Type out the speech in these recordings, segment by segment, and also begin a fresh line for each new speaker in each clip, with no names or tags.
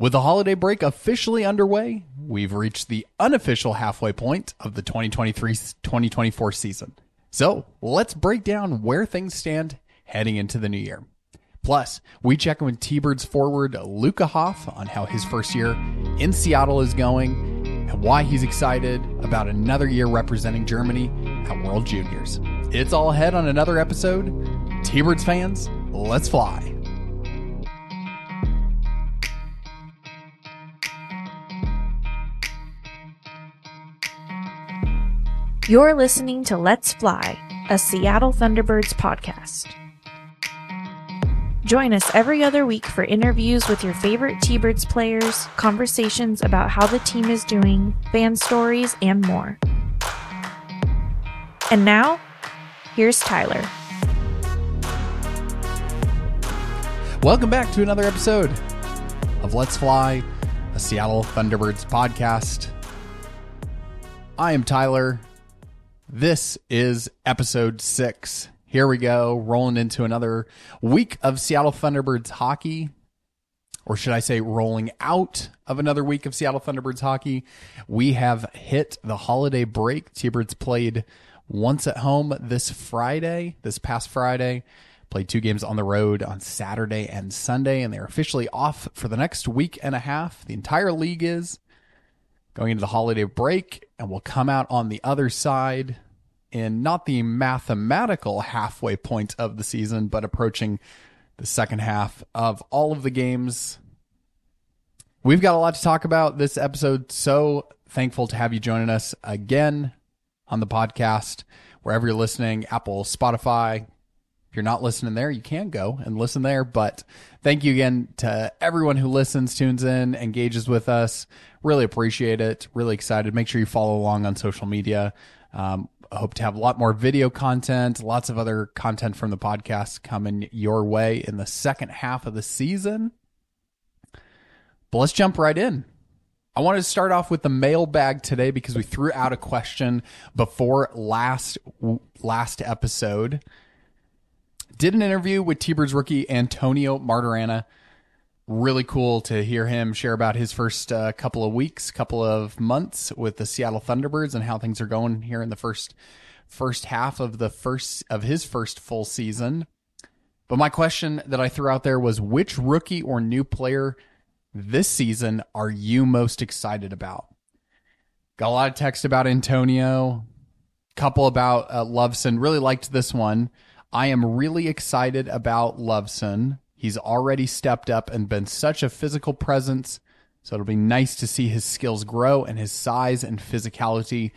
With the holiday break officially underway, we've reached the unofficial halfway point of the 2023 2024 season. So let's break down where things stand heading into the new year. Plus, we check in with T-Birds forward Luca Hauf on how his first year in Seattle is going and why he's excited about another year representing Germany at World Juniors. It's all ahead on another episode. T-Birds fans, let's fly.
You're listening to Let's Fly, a Seattle Thunderbirds podcast. Join us every other week for interviews with your favorite T Birds players, conversations about how the team is doing, fan stories, and more. And now, here's Tyler.
Welcome back to another episode of Let's Fly, a Seattle Thunderbirds podcast. I am Tyler. This is episode six. Here we go, rolling into another week of Seattle Thunderbirds hockey. Or should I say, rolling out of another week of Seattle Thunderbirds hockey? We have hit the holiday break. T-Birds played once at home this Friday, this past Friday. Played two games on the road on Saturday and Sunday, and they're officially off for the next week and a half. The entire league is going into the holiday break, and we'll come out on the other side in not the mathematical halfway point of the season, but approaching the second half of all of the games. We've got a lot to talk about this episode. So thankful to have you joining us again on the podcast, wherever you're listening, Apple, Spotify. If you're not listening there, you can go and listen there. But thank you again to everyone who listens, tunes in, engages with us. Really appreciate it. Really excited. Make sure you follow along on social media. Um, hope to have a lot more video content, lots of other content from the podcast coming your way in the second half of the season. But let's jump right in. I wanted to start off with the mailbag today because we threw out a question before last last episode. Did an interview with T-Birds rookie Antonio Martirana. really cool to hear him share about his first uh, couple of weeks, couple of months with the Seattle Thunderbirds and how things are going here in the first first half of the first of his first full season. But my question that I threw out there was which rookie or new player this season are you most excited about? Got a lot of text about Antonio, couple about uh, Loveson. Really liked this one. I am really excited about Loveson. He's already stepped up and been such a physical presence. So it'll be nice to see his skills grow and his size and physicality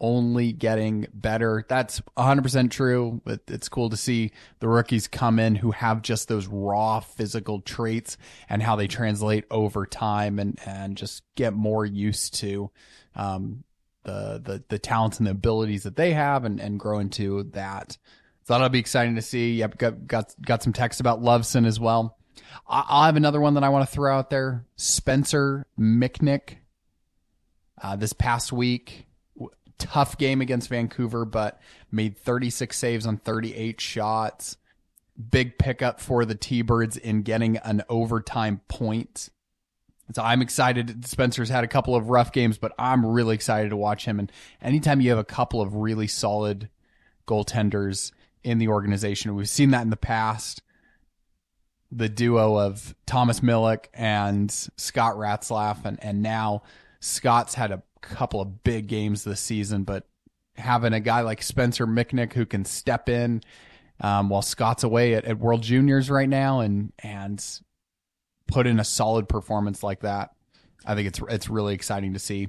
only getting better. That's 100% true, but it's cool to see the rookies come in who have just those raw physical traits and how they translate over time and, and just get more used to, um, the, the, the talents and the abilities that they have and, and grow into that. So that'll be exciting to see. Yep, got got got some text about Loveson as well. I, will have another one that I want to throw out there. Spencer Michnik. Uh, this past week, tough game against Vancouver, but made 36 saves on 38 shots. Big pickup for the T-Birds in getting an overtime point. So I'm excited. Spencer's had a couple of rough games, but I'm really excited to watch him. And anytime you have a couple of really solid goaltenders in the organization. We've seen that in the past. The duo of Thomas Milic and Scott Ratzlaff, and, and now Scott's had a couple of big games this season, but having a guy like Spencer Michnik who can step in um, while Scott's away at, at World Juniors right now and and put in a solid performance like that, I think it's it's really exciting to see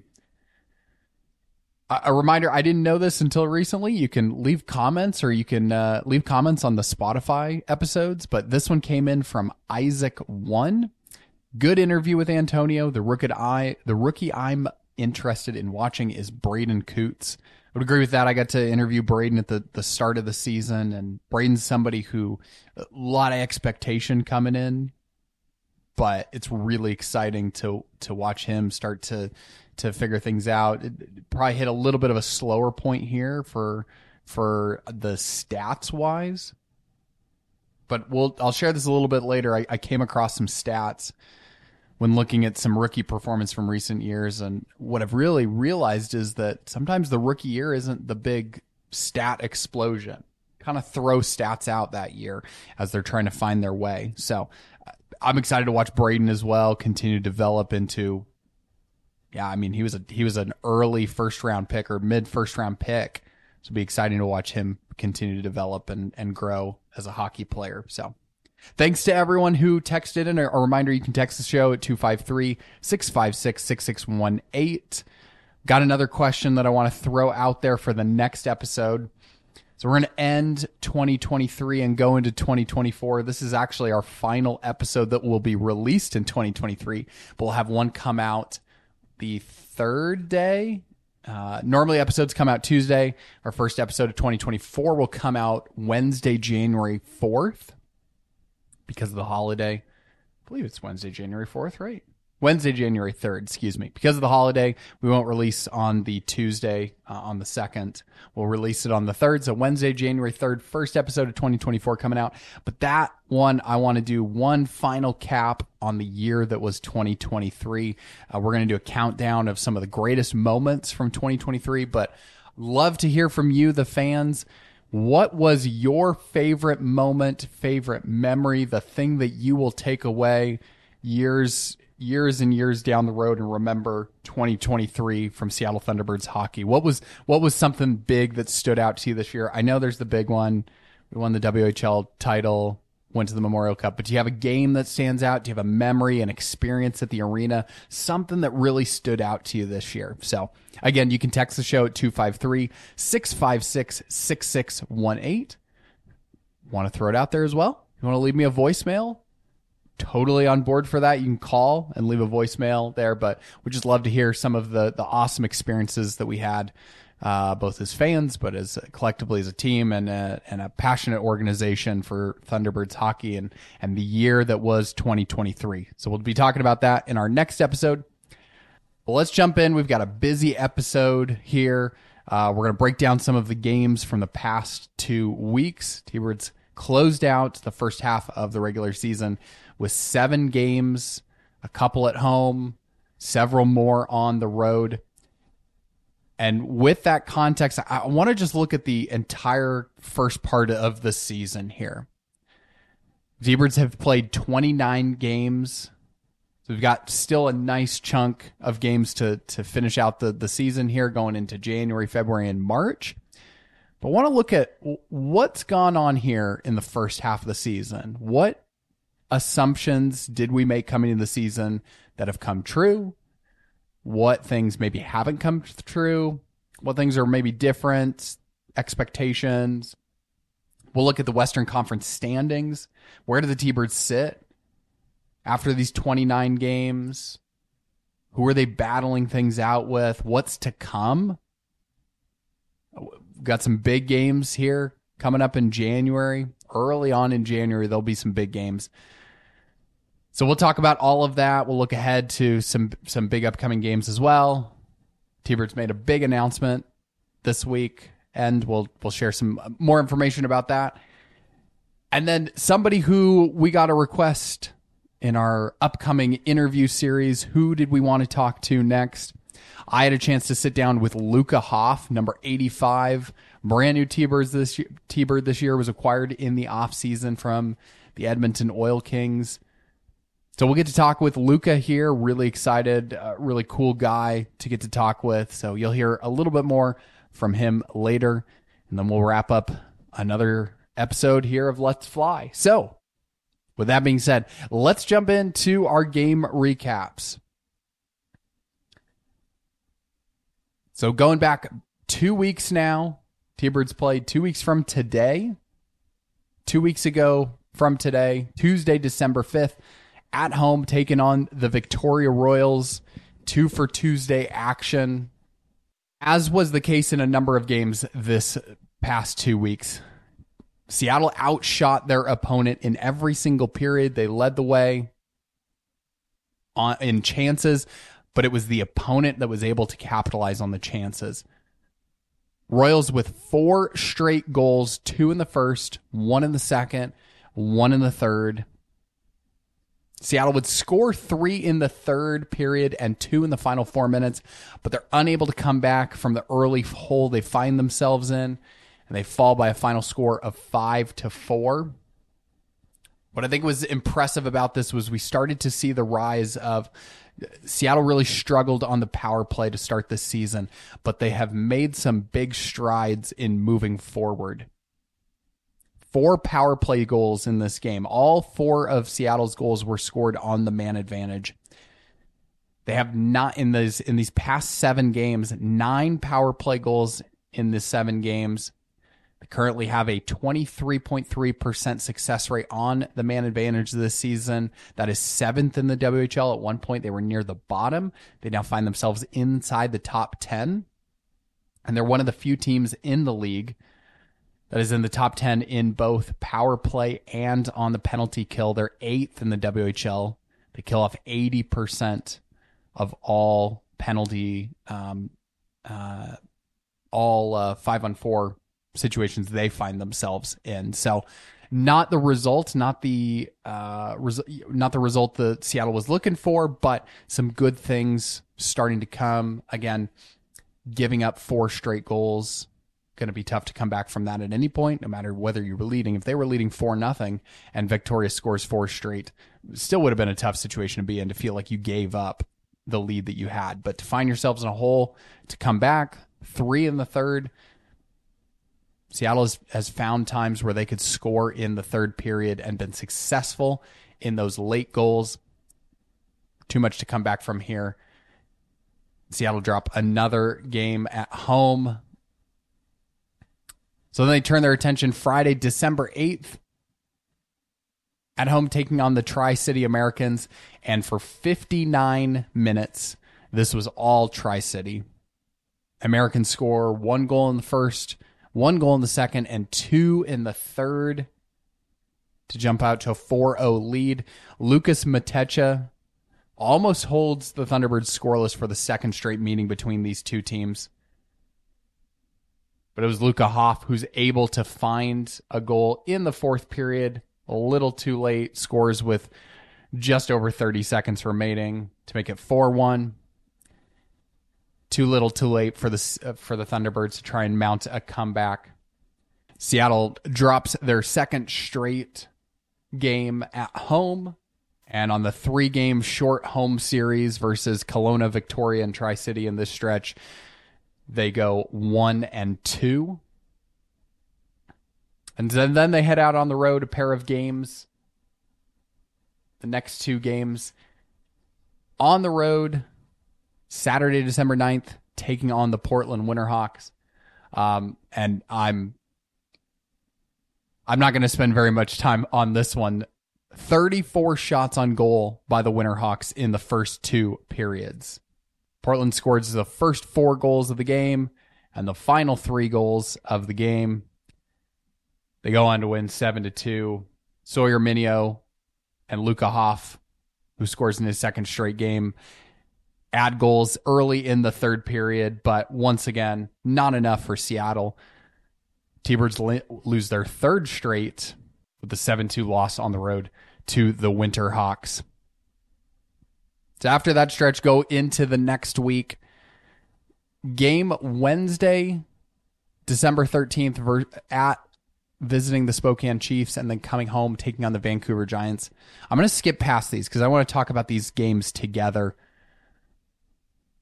a reminder i didn't know this until recently. You can leave comments or you can uh, leave comments on the spotify episodes but this one came in from isaac one. Good interview with antonio. The rookie i the rookie i'm interested in watching is Braeden Cootes. I would agree with that. I got to interview Braeden at the, the start of the season, and Braeden's somebody who a lot of expectation coming in, but it's really exciting to to watch him start to to figure things out. It probably hit a little bit of a slower point here for for the stats wise. But we'll I'll share this a little bit later. I, I came across some stats when looking at some rookie performance from recent years. And what I've really realized is that sometimes the rookie year isn't the big stat explosion. Kind of throw stats out that year as they're trying to find their way. So I'm excited to watch Braeden as well continue to develop into. Yeah, I mean he was a he was an early first round pick or mid first round pick. So it'll be exciting to watch him continue to develop and and grow as a hockey player. So Thanks to everyone who texted in. A reminder you can text the show at 253 656 6618. Got another question that I want to throw out there for the next episode. So we're going to end 2023 and go into 2024. This is actually our final episode that will be released in 2023, but we'll have one come out the third day. Uh, normally episodes come out Tuesday. Our first episode of 2024 will come out Wednesday, January 4th because of the holiday. I believe it's Wednesday, January 4th, right? Wednesday, January 3rd, excuse me. Because of the holiday, we won't release on the Tuesday uh, on the 2nd. We'll release it on the 3rd. So Wednesday, January 3rd, first episode of 2024 coming out. But that one, I want to do one final cap on the year that was 2023. Uh, we're going to do a countdown of some of the greatest moments from 2023, but love to hear from you, the fans. What was your favorite moment, favorite memory, the thing that you will take away years years and years down the road and remember 2023 from Seattle Thunderbirds hockey? What was what was something big that stood out to you this year? I know there's the big one. We won the WHL title went to the Memorial Cup, but do you have a game that stands out? Do you have a memory, an experience at the arena, something that really stood out to you this year? So, again, you can text the show at 253 656 6618. Want to throw it out there as well? You want to leave me a voicemail? Totally on board for that. You can call and leave a voicemail there, but we just love to hear some of the the awesome experiences that we had uh, both as fans, but as collectively as a team and a, and a passionate organization for Thunderbirds hockey and, and the year that was 2023. So we'll be talking about that in our next episode. Well, let's jump in. We've got a busy episode here. Uh, we're going to break down some of the games from the past two weeks. T-Birds closed out the first half of the regular season with seven games, a couple at home, several more on the road. And with that context, I want to just look at the entire first part of the season here. Zebras have played 29 games. So we've got still a nice chunk of games to, to finish out the, the season here going into January, February, and March. But I want to look at what's gone on here in the first half of the season. What assumptions did we make coming into the season that have come true? what things maybe haven't come true, what things are maybe different, expectations. We'll look at the Western Conference standings. Where do the T-Birds sit after these 29 games? Who are they battling things out with? What's to come? We've got some big games here coming up in January. Early on in January, there'll be some big games. So we'll talk about all of that. We'll look ahead to some some big upcoming games as well. T-Birds made a big announcement this week, and we'll we'll share some uh, more information about that. And then somebody who we got a request in our upcoming interview series, who did we want to talk to next? I had a chance to sit down with Luca Hauf, number 85, brand new T-Birds this year, T-Bird this year was acquired in the offseason from the Edmonton Oil Kings. So we'll get to talk with Luca here. Really excited, uh, really cool guy to get to talk with. So you'll hear a little bit more from him later, and then we'll wrap up another episode here of Let's Fly. So, with that being said, let's jump into our game recaps. So, going back two weeks now, T Birds played two weeks from today. Two weeks ago from today, Tuesday, December 5th at home taking on the Victoria Royals. Two for Tuesday action, as was the case in a number of games this past two weeks. Seattle outshot their opponent in every single period. They led the way on, in chances, but it was the opponent that was able to capitalize on the chances. Royals with four straight goals, two in the first, one in the second, one in the third Seattle would score three in the third period and two in the final four minutes, but they're unable to come back from the early hole they find themselves in, and they fall by a final score of five to four. What I think was impressive about this was we started to see the rise of Seattle really struggled on the power play to start this season, but they have made some big strides in moving forward four power play goals in this game. All four of Seattle's goals were scored on the man advantage. They have not in these in these past seven games nine power play goals in the seven games. They currently have a 23.3% success rate on the man advantage this season. That is seventh in the WHL. At one point, they were near the bottom. They now find themselves inside the top 10. And they're one of the few teams in the league that is in the top 10 in both power play and on the penalty kill. They're eighth in the WHL. They kill off 80% of all penalty, um, uh, all uh, five on four situations they find themselves in. So, not the result, not the uh, res- not the result that Seattle was looking for, but some good things starting to come. Again, giving up four straight goals going to be tough to come back from that at any point, no matter whether you were leading. If they were leading four nothing and Victoria scores four straight, still would have been a tough situation to be in to feel like you gave up the lead that you had. But to find yourselves in a hole, to come back three in the third, Seattle has, has found times where they could score in the third period and been successful in those late goals. Too much to come back from here. Seattle drop another game at home so then they turn their attention Friday, December 8th, at home taking on the Tri City Americans. And for 59 minutes, this was all Tri City. Americans score one goal in the first, one goal in the second, and two in the third to jump out to a 4 0 lead. Lucas Matecha almost holds the Thunderbirds scoreless for the second straight meeting between these two teams but it was Luca Hauf who's able to find a goal in the fourth period. A little too late, scores with just over 30 seconds remaining to make it 4 1. Too little, too late for the uh, for the Thunderbirds to try and mount a comeback. Seattle drops their second straight game at home, and on the three game short home series versus Kelowna, Victoria, and Tri City in this stretch, they go one and two. And then, then they head out on the road, a pair of games. The next two games on the road, Saturday, December 9th, taking on the Portland Winterhawks. Um, and I'm I'm not going to spend very much time on this one. 34 shots on goal by the Winterhawks in the first two periods. Portland scores the first four goals of the game and the final three goals of the game. They go on to win seven to two. Sawyer Mynio and Luca Hauf, who scores in his second straight game, add goals early in the third period, but once again, not enough for Seattle. T-Birds lose their third straight with the 7-2 loss on the road to the Winterhawks. So after that stretch, go into the next week. Game Wednesday, December 13th, at visiting the Spokane Chiefs and then coming home, taking on the Vancouver Giants. I'm going to skip past these because I want to talk about these games together.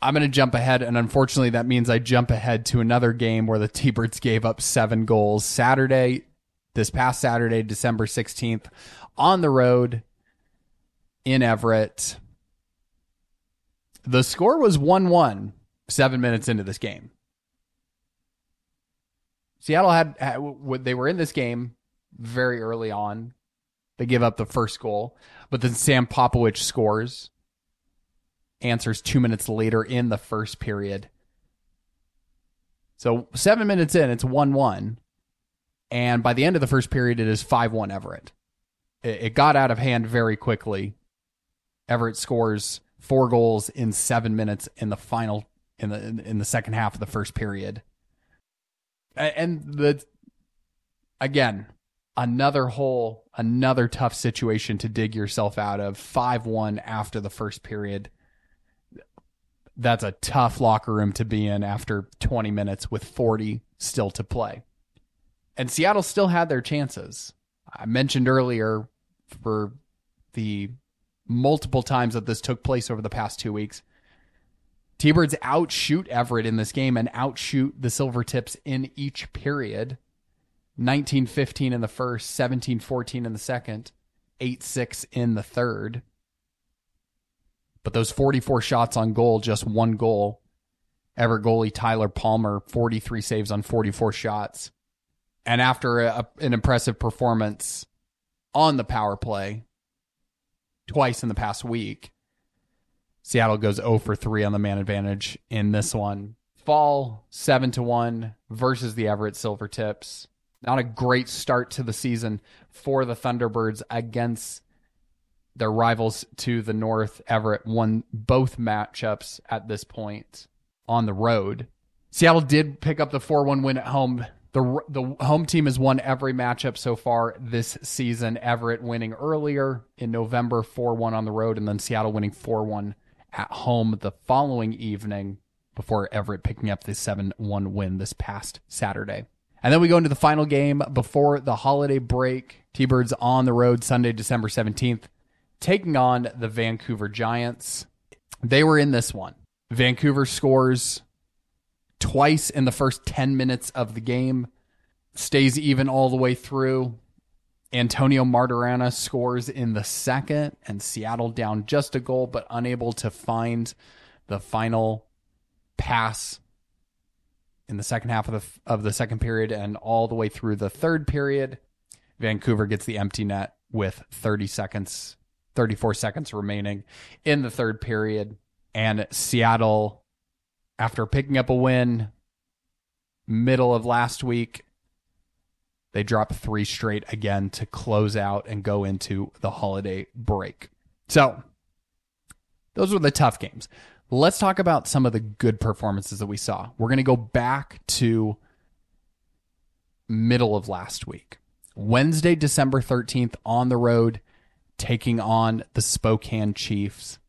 I'm going to jump ahead, and unfortunately, that means I jump ahead to another game where the T Birds gave up seven goals. Saturday, this past Saturday, December 16th, on the road in Everett. The score was 1 1 seven minutes into this game. Seattle had, they were in this game very early on. They give up the first goal, but then Sam Popowich scores, answers two minutes later in the first period. So seven minutes in, it's 1 1. And by the end of the first period, it is 5 1 Everett. It, it got out of hand very quickly. Everett scores four goals in seven minutes in the final in the in the second half of the first period. And the again, another hole, another tough situation to dig yourself out of. 5 1 after the first period. That's a tough locker room to be in after 20 minutes with 40 still to play. And Seattle still had their chances. I mentioned earlier for the multiple times that this took place over the past two weeks. T-Birds outshoot Everett in this game and outshoot the Silvertips in each period. 19-15 in the first, 17-14 in the second, 8-6 in the third. But those 44 shots on goal, just one goal. Everett goalie Tyler Palmer, 43 saves on 44 shots. And after a, an impressive performance on the power play twice in the past week, Seattle goes 0 for 3 on the man advantage in this one. Fall 7 to 1 versus the Everett Silvertips. Not a great start to the season for the Thunderbirds against their rivals to the north. Everett won both matchups at this point on the road. Seattle did pick up the 4 1 win at home. The, the home team has won every matchup so far this season. Everett winning earlier in November 4 1 on the road, and then Seattle winning 4 1 at home the following evening before Everett picking up the 7 1 win this past Saturday. And then we go into the final game before the holiday break. T Birds on the road Sunday, December 17th, taking on the Vancouver Giants. They were in this one. Vancouver scores twice in the first 10 minutes of the game, stays even all the way through. Antonio Martirana scores in the second, and Seattle down just a goal, but unable to find the final pass in the second half of the of the second period and all the way through the third period. Vancouver gets the empty net with 30 seconds, 34 seconds remaining in the third period, and Seattle, after picking up a win middle of last week, they drop three straight again to close out and go into the holiday break. So, those were the tough games. Let's talk about some of the good performances that we saw. We're going to go back to middle of last week. Wednesday, December 13th on the road taking on the Spokane Chiefs.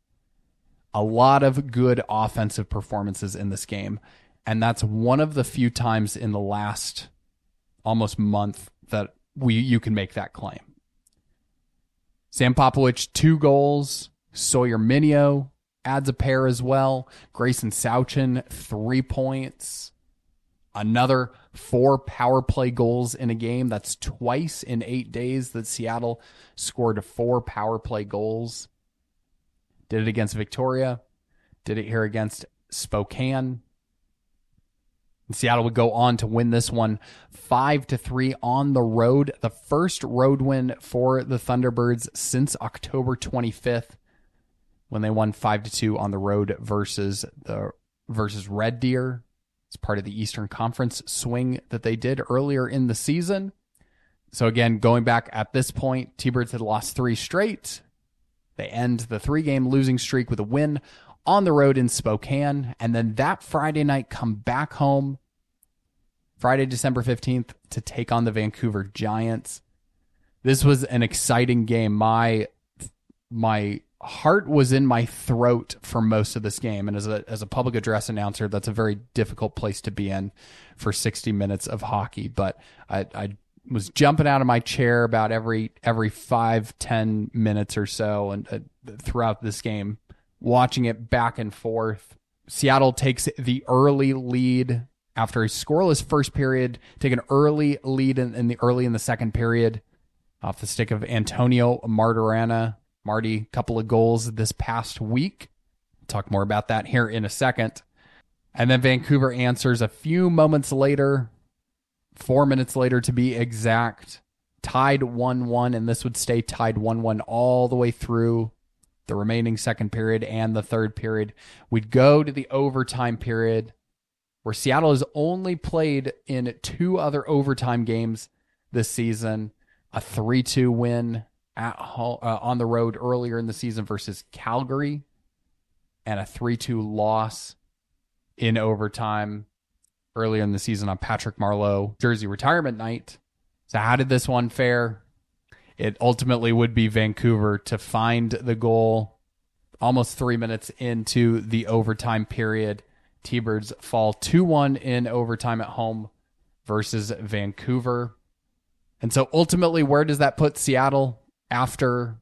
A lot of good offensive performances in this game, and that's one of the few times in the last almost month that we you can make that claim. Sam Popowich, two goals. Sawyer Mynio adds a pair as well. Gracyn Sawchyn, three points. Another four power play goals in a game. That's twice in eight days that Seattle scored four power play goals. Did it against Victoria. Did it here against Spokane. Seattle would go on to win this one five to three on the road. The first road win for the Thunderbirds since October 25th, when they won five to two on the road versus the versus Red Deer. It's part of the Eastern Conference swing that they did earlier in the season. So again, going back at this point, T-Birds had lost three straight. They end the three-game losing streak with a win on the road in Spokane, and then that Friday night come back home, Friday, December 15th, to take on the Vancouver Giants. This was an exciting game. My my heart was in my throat for most of this game, and as a as a public address announcer, that's a very difficult place to be in for 60 minutes of hockey. But I, I was jumping out of my chair about every every five ten minutes or so, and uh, throughout this game, watching it back and forth. Seattle takes the early lead after a scoreless first period, take an early lead in, in the early in the second period off the stick of Antonio Martirana. Marty, couple of goals this past week. Talk more about that here in a second. And then Vancouver answers a few moments later, four minutes later to be exact, tied 1 1, and this would stay tied 1 1 all the way through the remaining second period and the third period. We'd go to the overtime period where Seattle has only played in two other overtime games this season a 3 2 win at home, uh, on the road earlier in the season versus Calgary, and a 3 2 loss in overtime earlier in the season on Patrick Marleau jersey retirement night So, how did this one fare? It ultimately would be Vancouver to find the goal almost three minutes into the overtime period. T Birds fall 2 1 in overtime at home versus Vancouver. And so ultimately, where does that put Seattle after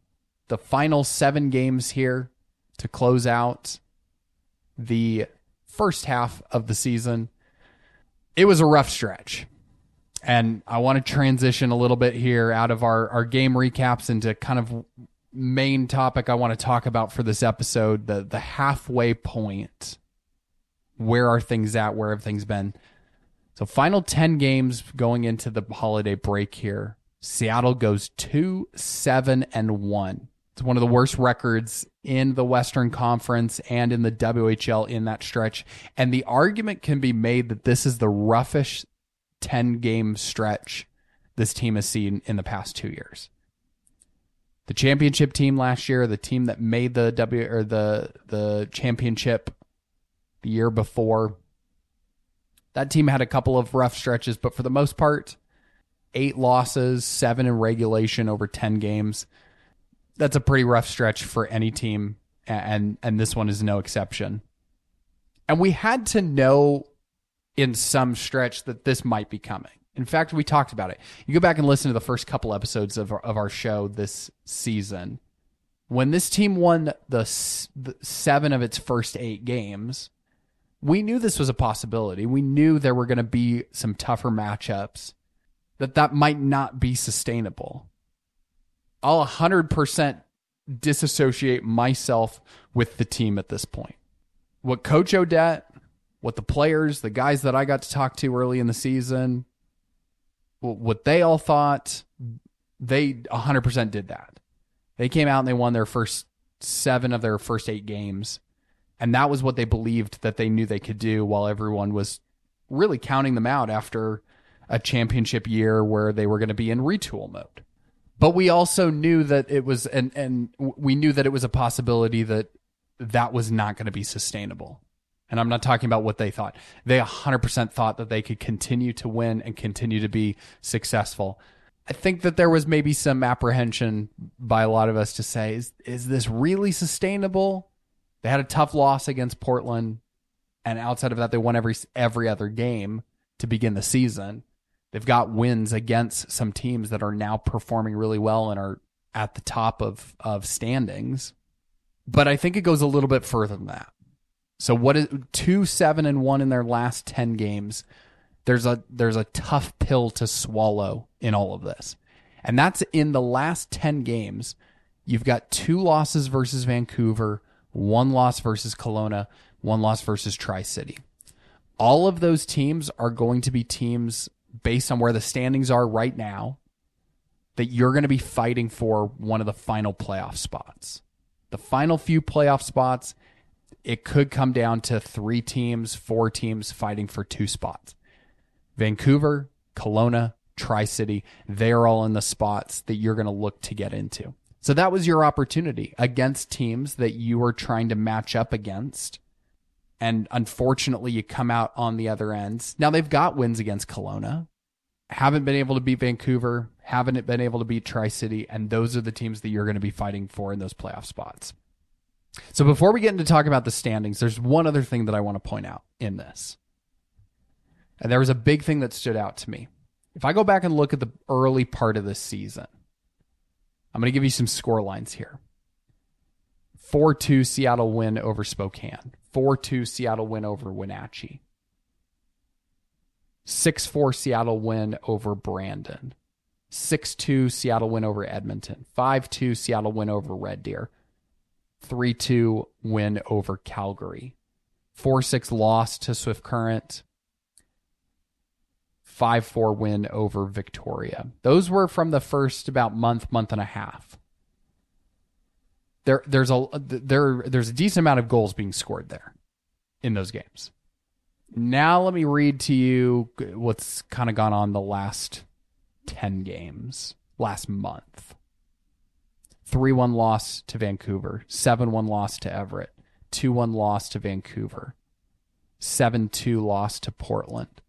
the final seven games here to close out the first half of the season? It was a rough stretch. And I want to transition a little bit here out of our, our game recaps into kind of main topic I want to talk about for this episode the, the halfway point. Where are things at? Where have things been? So final 10 games going into the holiday break here. Seattle goes 2 7 and 1. It's one of the worst records in the Western Conference and in the WHL in that stretch. And the argument can be made that this is the roughest 10 game stretch this team has seen in the past 2 years. The championship team last year, the team that made the W or the the championship the year before, that team had a couple of rough stretches, but for the most part, eight losses, seven in regulation over 10 games. That's a pretty rough stretch for any team, and, and this one is no exception. And we had to know in some stretch that this might be coming. In fact, we talked about it. You go back and listen to the first couple episodes of our, of our show this season. When this team won the, the seven of its first eight games, we knew this was a possibility. We knew there were going to be some tougher matchups, that that might not be sustainable. I'll 100% disassociate myself with the team at this point. What Coach O'Dette, what the players, the guys that I got to talk to early in the season, what they all thought, they 100% did that. They came out and they won their first seven of their first eight games and that was what they believed that they knew they could do while everyone was really counting them out after a championship year where they were going to be in retool mode. But we also knew that it was and and we knew that it was a possibility that that was not going to be sustainable. And I'm not talking about what they thought. They 100% thought that they could continue to win and continue to be successful. I think that there was maybe some apprehension by a lot of us to say, is, is this really sustainable? They had a tough loss against Portland, and outside of that, they won every every other game to begin the season. They've got wins against some teams that are now performing really well and are at the top of of standings. But I think it goes a little bit further than that. So what is two seven and one in their last ten games? There's a there's a tough pill to swallow in all of this. And that's in the last 10 games. You've got two losses versus Vancouver, one loss versus Kelowna, one loss versus Tri City. All of those teams are going to be teams based on where the standings are right now that you're going to be fighting for one of the final playoff spots. The final few playoff spots, it could come down to three teams, four teams fighting for two spots. Vancouver, Kelowna, Tri City, they're all in the spots that you're going to look to get into. So that was your opportunity against teams that you were trying to match up against. And unfortunately, you come out on the other ends. Now they've got wins against Kelowna, haven't been able to beat Vancouver, haven't been able to beat Tri City, and those are the teams that you're going to be fighting for in those playoff spots. So before we get into talking about the standings, there's one other thing that I want to point out in this. And there was a big thing that stood out to me. If I go back and look at the early part of this season, I'm going to give you some score lines here. 4 2 Seattle win over Spokane. 4 2 Seattle win over Wenatchee. 6 4 Seattle win over Brandon. 6 2 Seattle win over Edmonton. 5 2 Seattle win over Red Deer. 3 2 win over Calgary. 4 6 loss to Swift Current. 5 4 win over Victoria. Those were from the first about month, month and a half. There, there's a there, there's a decent amount of goals being scored there in those games. Now let me read to you what's kind of gone on the last 10 games, last month. 3 1 loss to Vancouver, 7 1 loss to Everett, 2 1 loss to Vancouver, 7 2 loss to Portland,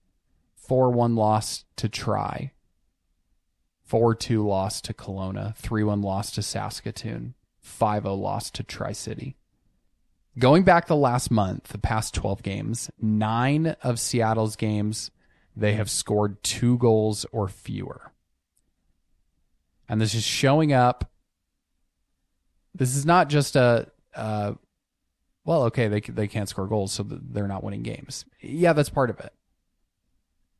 4 1 loss to Tri, 4 2 loss to Kelowna, 3 1 loss to Saskatoon, 5 0 loss to Tri City. Going back the last month, the past 12 games, nine of Seattle's games, they have scored two goals or fewer. And this is showing up. This is not just a, uh, well, okay, they, they can't score goals, so they're not winning games. Yeah, that's part of it.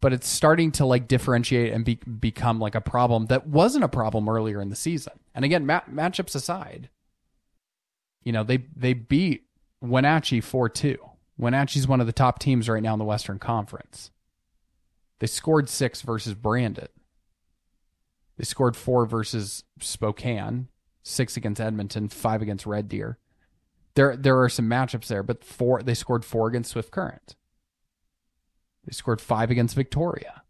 But it's starting to like differentiate and be, become like a problem that wasn't a problem earlier in the season. And again, mat- matchups aside, you know, they, they beat Wenatchee 4 2. Wenatchee's one of the top teams right now in the Western Conference. They scored six versus Brandon. They scored four versus Spokane, six against Edmonton, five against Red Deer. There, there are some matchups there, but four they scored four against Swift Current. They scored five against Victoria.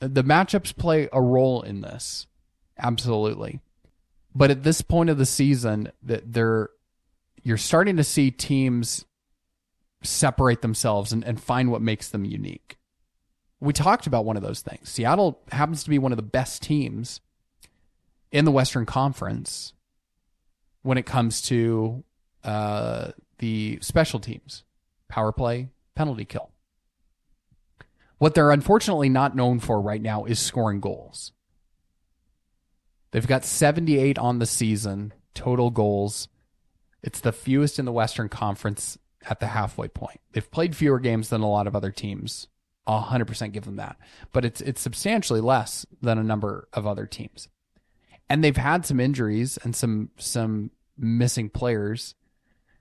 The matchups play a role in this, absolutely. But at this point of the season, that they're you're starting to see teams separate themselves and, and find what makes them unique. We talked about one of those things. Seattle happens to be one of the best teams in the Western Conference when it comes to uh, the special teams, power play, penalty kill. What they're unfortunately not known for right now is scoring goals. They've got 78 on the season, total goals. It's the fewest in the Western Conference at the halfway point. They've played fewer games than a lot of other teams. 100% give them that. But it's it's substantially less than a number of other teams. And they've had some injuries and some some missing players.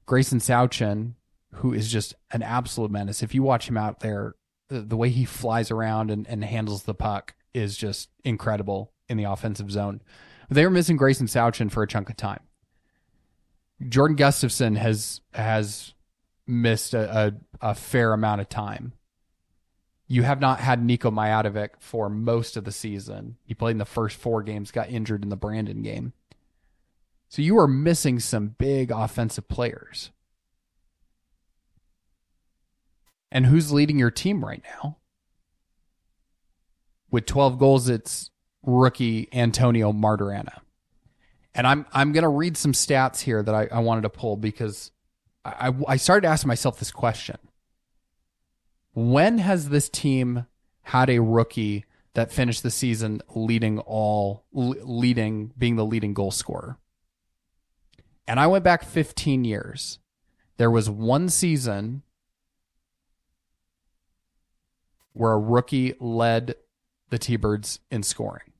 Gracyn Sawchyn, who is just an absolute menace. If you watch him out there, the, the way he flies around and, and handles the puck is just incredible in the offensive zone. They were missing Gracyn Sawchyn for a chunk of time. Jordan Gustafson has has missed a, a, a, fair amount of time. You have not had Nico Myatovic for most of the season. He played in the first four games, got injured in the Brandon game. So you are missing some big offensive players. And who's leading your team right now? With 12 goals, it's rookie Antonio Martirana and I'm I'm gonna read some stats here that I, I wanted to pull because I, I started asking myself this question: When has this team had a rookie that finished the season leading all leading being the leading goal scorer? And I went back 15 years. There was one season where a rookie led the T-Birds in scoring.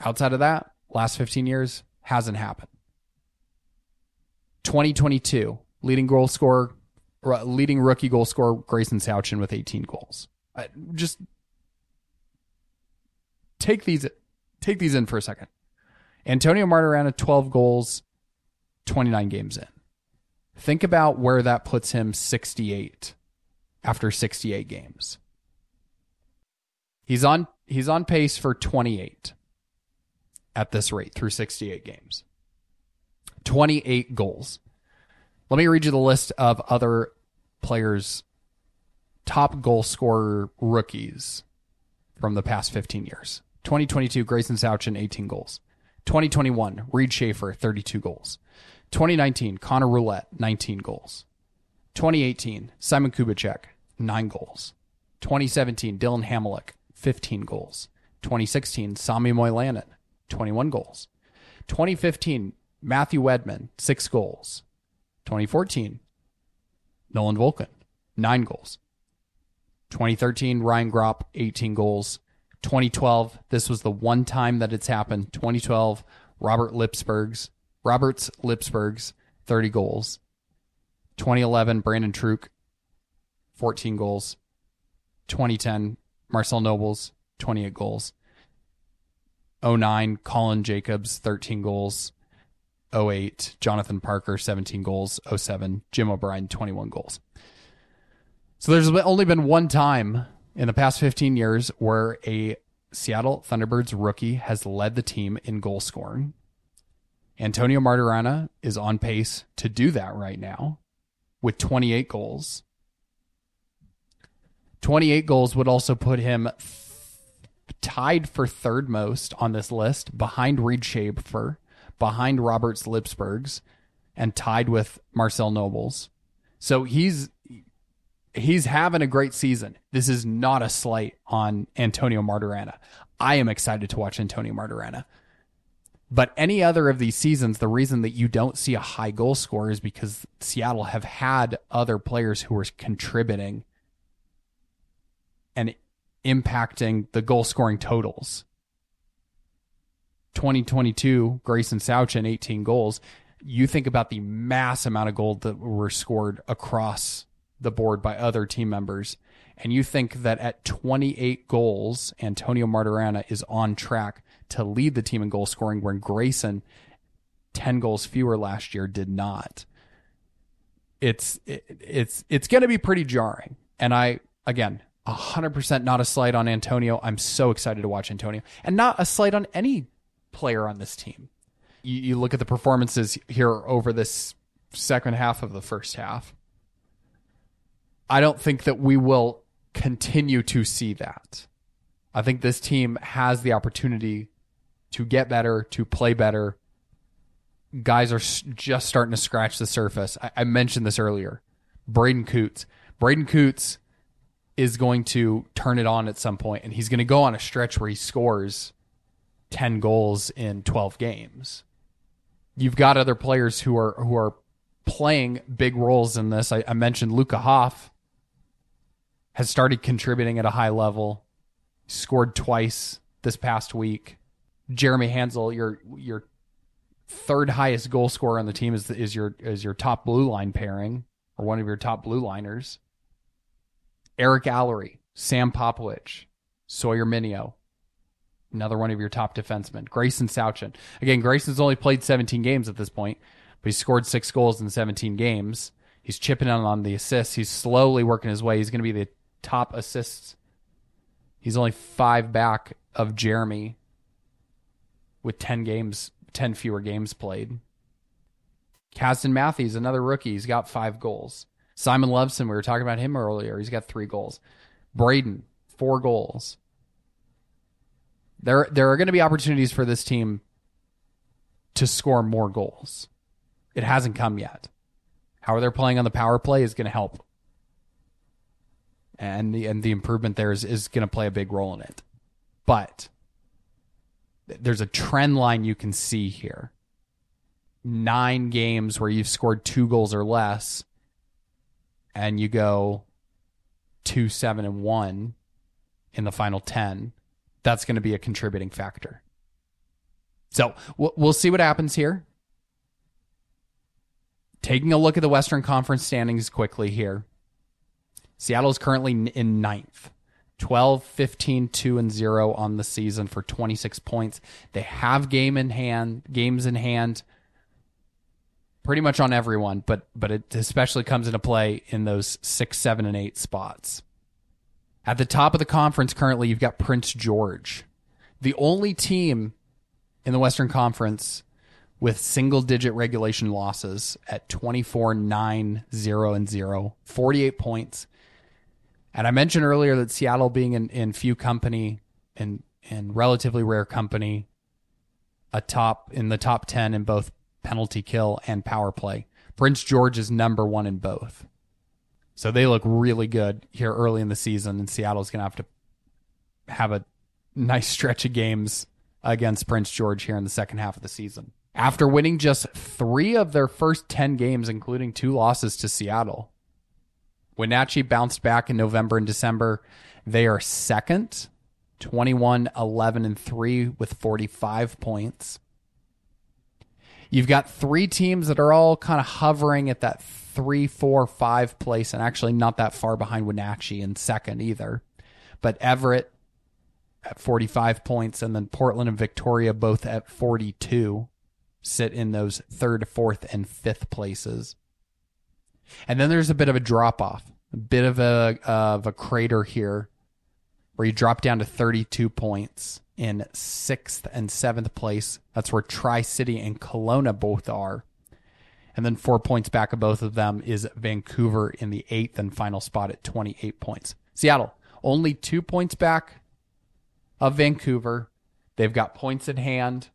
Outside of that, last 15 years hasn't happened. 2022, leading goal scorer, leading rookie goal scorer Gracyn Sawchyn with 18 goals. I, just take these take these in for a second. Antonio Martirana 12 goals, 29 games in. Think about where that puts him 68 after 68 games. He's on he's on pace for 28 at this rate through 68 games. 28 goals. Let me read you the list of other players, top goal scorer rookies from the past 15 years. 2022, Gracyn Sawchyn, 18 goals. 2021, Reid Schaefer, 32 goals. 2019, Conner Roulette, 19 goals. 2018, Simon Kubicek, 9 goals. 2017, Dillon Hamaliuk, 15 goals. 2016, Sami Moilanen, 21 goals. 2015, Matthew Wedman, six goals. 2014, Nolan Volcan, nine goals. 2013, Ryan Gropp, 18 goals. 2012, this was the one time that it's happened. 2012, Robert Lipsberg's, Roberts Lipsberg's, 30 goals. 2011, Branden Troock, 14 goals. 2010, Marcel Noebels, 28 goals. 09, Colin Jacobs, 13 goals. 08, Jonathan Parker, 17 goals. 07, Jim O'Brien, 21 goals. So there's only been one time in the past 15 years where a Seattle Thunderbirds rookie has led the team in goal scoring. Antonio Martirana is on pace to do that right now with 28 goals. 28 goals would also put him tied for third most on this list behind Reid Schaefer, behind Roberts Lipsbergs, and tied with Marcel Noebels. So he's he's having a great season. This is not a slight on Antonio Martorana. I am excited to watch Antonio Martorana. But any other of these seasons, the reason that you don't see a high goal score is because Seattle have had other players who are contributing and impacting the goal scoring totals. 2022, Gracyn Sawchyn, 18 goals. You think about the mass amount of goals that were scored across the board by other team members, and you think that at 28 goals, Antonio Martorana is on track to lead the team in goal scoring, when Gracyn, 10 goals fewer last year, did not. It's it, it's it's going to be pretty jarring, and I again 100% not a slight on Antonio. I'm so excited to watch Antonio, and not a slight on any player on this team. You, you look at the performances here over this second half of the first half. I don't think that we will continue to see that. I think this team has the opportunity to get better, to play better. Guys are just starting to scratch the surface. I, I mentioned this earlier. Braeden Cootes. Braeden Cootes is going to turn it on at some point, and he's going to go on a stretch where he scores 10 goals in 12 games. You've got other players who are who are playing big roles in this. I, I mentioned Luca Hauf has started contributing at a high level, scored twice this past week. Jeremy Hanzel, your your third highest goal scorer on the team is is your is your top blue line pairing or one of your top blue liners. Eric Allery, Sam Popowich, Sawyer Mynio, another one of your top defensemen. Gracyn Sawchyn. Again, Gracyn's only played 17 games at this point, but he scored six goals in 17 games. He's chipping in on the assists. He's slowly working his way. He's going to be the top assists. He's only five back of Jeremy with 10 games, 10 fewer games played. Caston Matthews, another rookie, he's got five goals. Simon Loveson, we were talking about him earlier. He's got three goals. Braeden, four goals. There, there are going to be opportunities for this team to score more goals. It hasn't come yet. How they're playing on the power play is going to help, and the and the improvement there is is going to play a big role in it. But there's a trend line you can see here. Nine games where you've scored two goals or less, and you go two, seven, and one in the final 10, that's going to be a contributing factor. So we'll see what happens here. Taking a look at the Western Conference standings quickly here. Seattle is currently in ninth. 12, 15, 2 and 0 on the season for 26 points. They have game in hand, games in hand pretty much on everyone, but but it especially comes into play in those 6, 7 and 8 spots. At the top of the conference currently you've got Prince George. The only team in the Western Conference with single digit regulation losses at 24 9 0 and 0, 48 points. And I mentioned earlier that Seattle being in, in few company and in relatively rare company, a top in the top 10 in both penalty kill and power play. Prince George is number one in both. So they look really good here early in the season, and Seattle's going to have to have a nice stretch of games against Prince George here in the second half of the season. After winning just three of their first 10 games, including two losses to Seattle, Wenatchee bounced back in November and December. They are second, 21, 11, and 3 with 45 points. You've got three teams that are all kind of hovering at that three, four, five place, and actually not that far behind Wenatchee in second either. But Everett at 45 points, and then Portland and Victoria both at 42 sit in those third, fourth, and fifth places. And then there's a bit of a drop off, a bit of a of a crater here, where you drop down to 32 points in sixth and seventh place. That's where Tri City and Kelowna both are. And then four points back of both of them is Vancouver in the eighth and final spot at 28 points. Seattle, only two points back of Vancouver. They've got points in hand,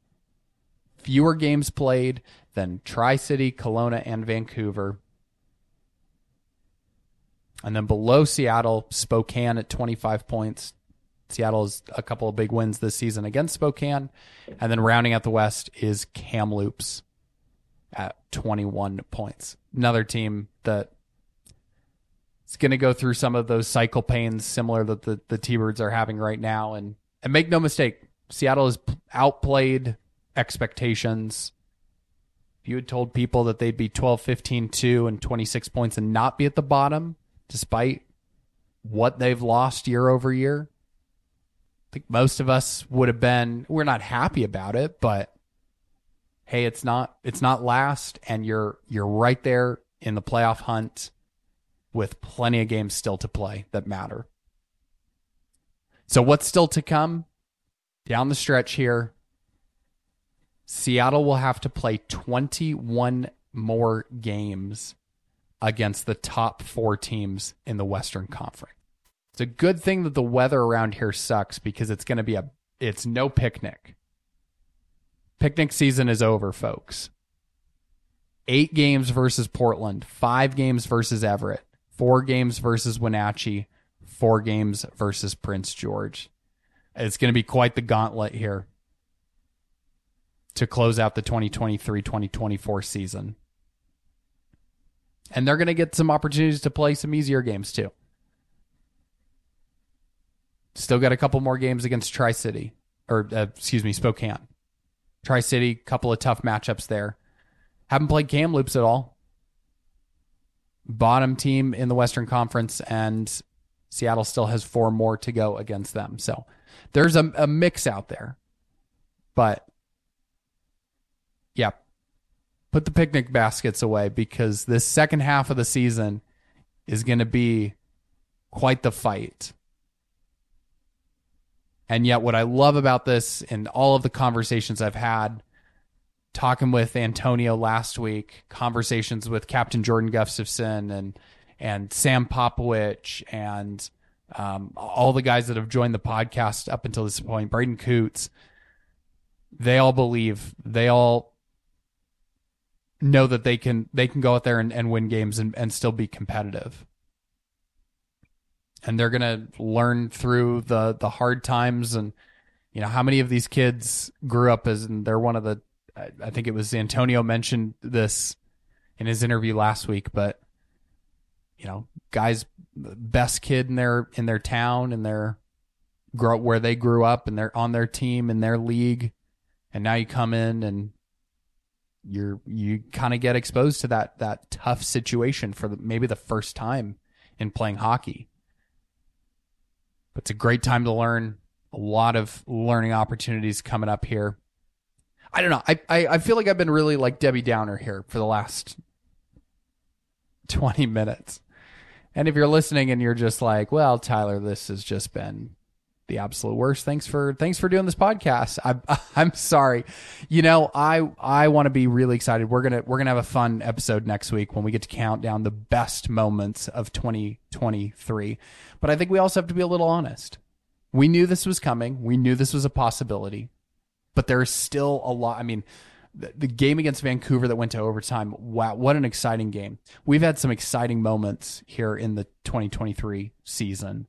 fewer games played than Tri City, Kelowna, and Vancouver. And then below Seattle, Spokane at 25 points. Seattle has a couple of big wins this season against Spokane. And then rounding out the West is Kamloops at 21 points. Another team that is going to go through some of those cycle pains similar that the, the T-Birds are having right now. And, and make no mistake, Seattle has outplayed expectations. If you had told people that they'd be 12, 15, 2 and 26 points and not be at the bottom, despite what they've lost year over year. I think most of us would have been we're not happy about it, but hey, it's not it's not last and you're you're right there in the playoff hunt with plenty of games still to play that matter. So what's still to come down the stretch here? Seattle will have to play 21 more games against the top four teams in the Western Conference. It's a good thing that the weather around here sucks because it's going to be a it's no picnic. Picnic season is over, folks. 8 games versus Portland, 5 games versus Everett, 4 games versus Wenatchee, 4 games versus Prince George. It's going to be quite the gauntlet here to close out the 2023-2024 season and they're going to get some opportunities to play some easier games too. Still got a couple more games against Tri City, or uh, excuse me, Spokane. Tri City, couple of tough matchups there. Haven't played Kamloops at all. Bottom team in the Western Conference, and Seattle still has four more to go against them. So there's a, a mix out there. But yeah, put the picnic baskets away because this second half of the season is going to be quite the fight. And yet, what I love about this and all of the conversations I've had, talking with Antonio last week, conversations with Captain Jordan Gustafson and and Sam Popowich and um, all the guys that have joined the podcast up until this point, Braeden Cootes, they all believe, they all know that they can they can go out there and, and win games and, and still be competitive. And they're gonna learn through the the hard times and you know how many of these kids grew up as and they're one of the I think it was Antonio mentioned this in his interview last week, but you know, guys best kid in their in their town and their grow where they grew up and they're on their team in their league and now you come in and you're you kind of get exposed to that that tough situation for the, maybe the first time in playing hockey. But it's a great time to learn. A lot of learning opportunities coming up here. I don't know. I, I, I feel like I've been really like Debbie Downer here for the last 20 minutes. And if you're listening and you're just like, well, Tyler, this has just been the absolute worst. Thanks for thanks for doing this podcast. I, I'm sorry. You know, I I want to be really excited. We're gonna we're gonna have a fun episode next week when we get to count down the best moments of 2023. But I think we also have to be a little honest. We knew this was coming. We knew this was a possibility. But there's still a lot. I mean, the, the game against Vancouver that went to overtime. Wow, what an exciting game. We've had some exciting moments here in the 2023 season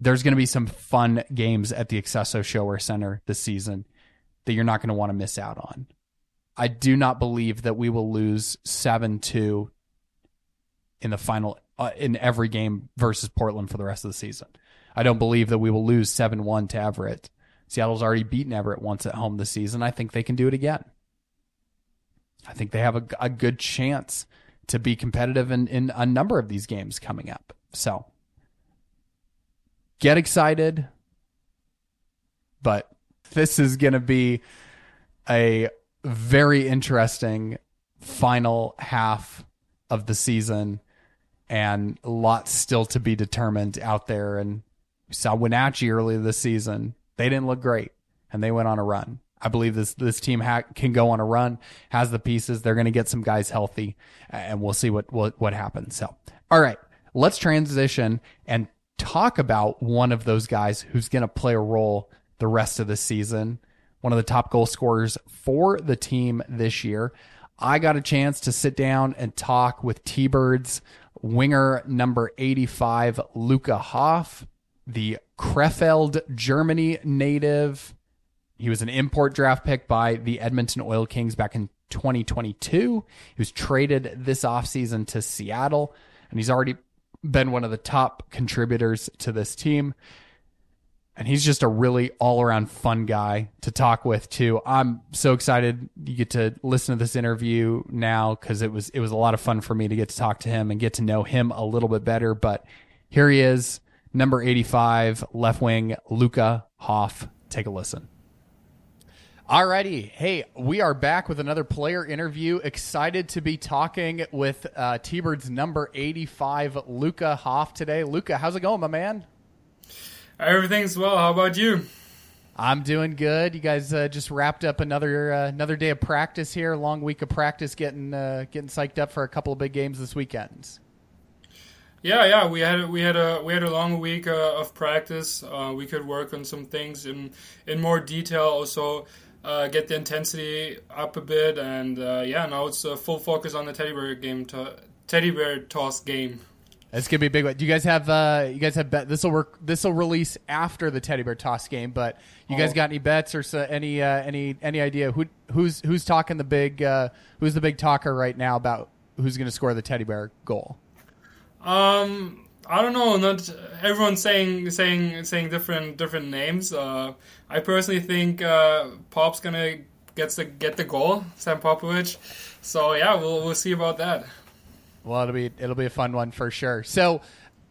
there's going to be some fun games at the Accesso ShoWare Center this season that you're not going to want to miss out on. I do not believe that we will lose 7 2 in the final, uh, in every game versus Portland for the rest of the season. I don't believe that we will lose 7 1 to Everett. Seattle's already beaten Everett once at home this season. I think they can do it again. I think they have a, a good chance to be competitive in, in a number of these games coming up. So get excited, but this is going to be a very interesting final half of the season and lots still to be determined out there. And we saw Wenatchee earlier this season. They didn't look great and they went on a run. I believe this this team ha- can go on a run, has the pieces. They're going to get some guys healthy, and we'll see what, what what happens. So, all right, let's transition and talk about one of those guys who's going to play a role the rest of the season, one of the top goal scorers for the team this year. I got a chance to sit down and talk with T Birds winger number 85, Luca Hauf, the Krefeld, Germany native. He was an import draft pick by the Edmonton Oil Kings back in 2022. He was traded this offseason to Seattle, and he's already been one of the top contributors to this team. And he's just a really all around fun guy to talk with too. I'm so excited you get to listen to this interview now because it was it was a lot of fun for me to get to talk to him and get to know him a little bit better. But here he is, number 85, left wing, Luca Hauf. Take a listen. Alrighty. Hey, we are back with another player interview. Excited to be talking with uh, T-Bird's number 85, Luca Hauf today. Luca, how's it going, my man?
Everything's well. How about you?
I'm doing good. You guys uh, just wrapped up another uh, another day of practice here. Long week of practice, getting uh, getting psyched up for a couple of big games this weekend.
Yeah, yeah, we had we had a we had a long week uh, of practice. Uh, we could work on some things in in more detail. Also, uh, get the intensity up a bit, and uh, yeah, now it's a full focus on the teddy bear game, to, teddy bear toss game.
It's gonna be a big one. Do you guys have uh, you guys have bet? This will work. This will release after the teddy bear toss game. But you guys
Oh.
got any bets or so, any uh, any any idea who who's who's talking the big uh, who's the big talker right now about who's gonna score the teddy bear goal?
Um, I don't know. Not everyone's saying saying saying different different names. Uh, I personally think uh, Pop's gonna gets the get the goal, Sam Popowich. So yeah, we'll we'll see about that.
Well, it'll be it'll be a fun one for sure. So,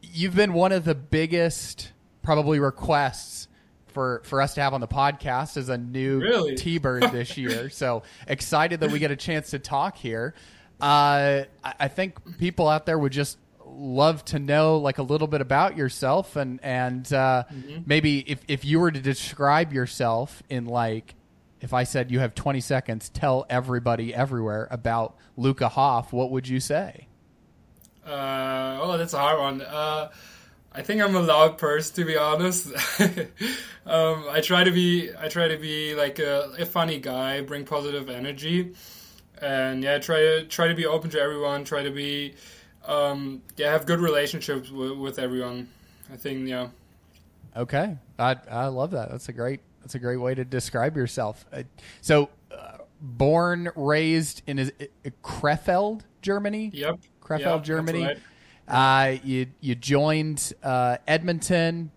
you've been one of the biggest probably requests for for us to have on the podcast as a new
Really?
T-bird this year. so excited that we get a chance to talk here. Uh, I, I think people out there would just love to know like a little bit about yourself and and uh, maybe if if you were to describe yourself in like if I said you have 20 seconds, tell everybody everywhere about Luca Hauf, what would you say?
Uh, oh, that's a hard one. Uh, I think I'm a loud person, to be honest. um, I try to be, I try to be like a, a funny guy, bring positive energy, and yeah, try to try to be open to everyone. Try to be, um, yeah, have good relationships with, with everyone. I think, yeah.
Okay, I I love that. That's a great that's a great way to describe yourself. Uh, so, uh, born raised in is it Krefeld, Germany.
Yep.
Krefeld,
Yep,
Germany.
right.
Uh, you you joined uh, Edmonton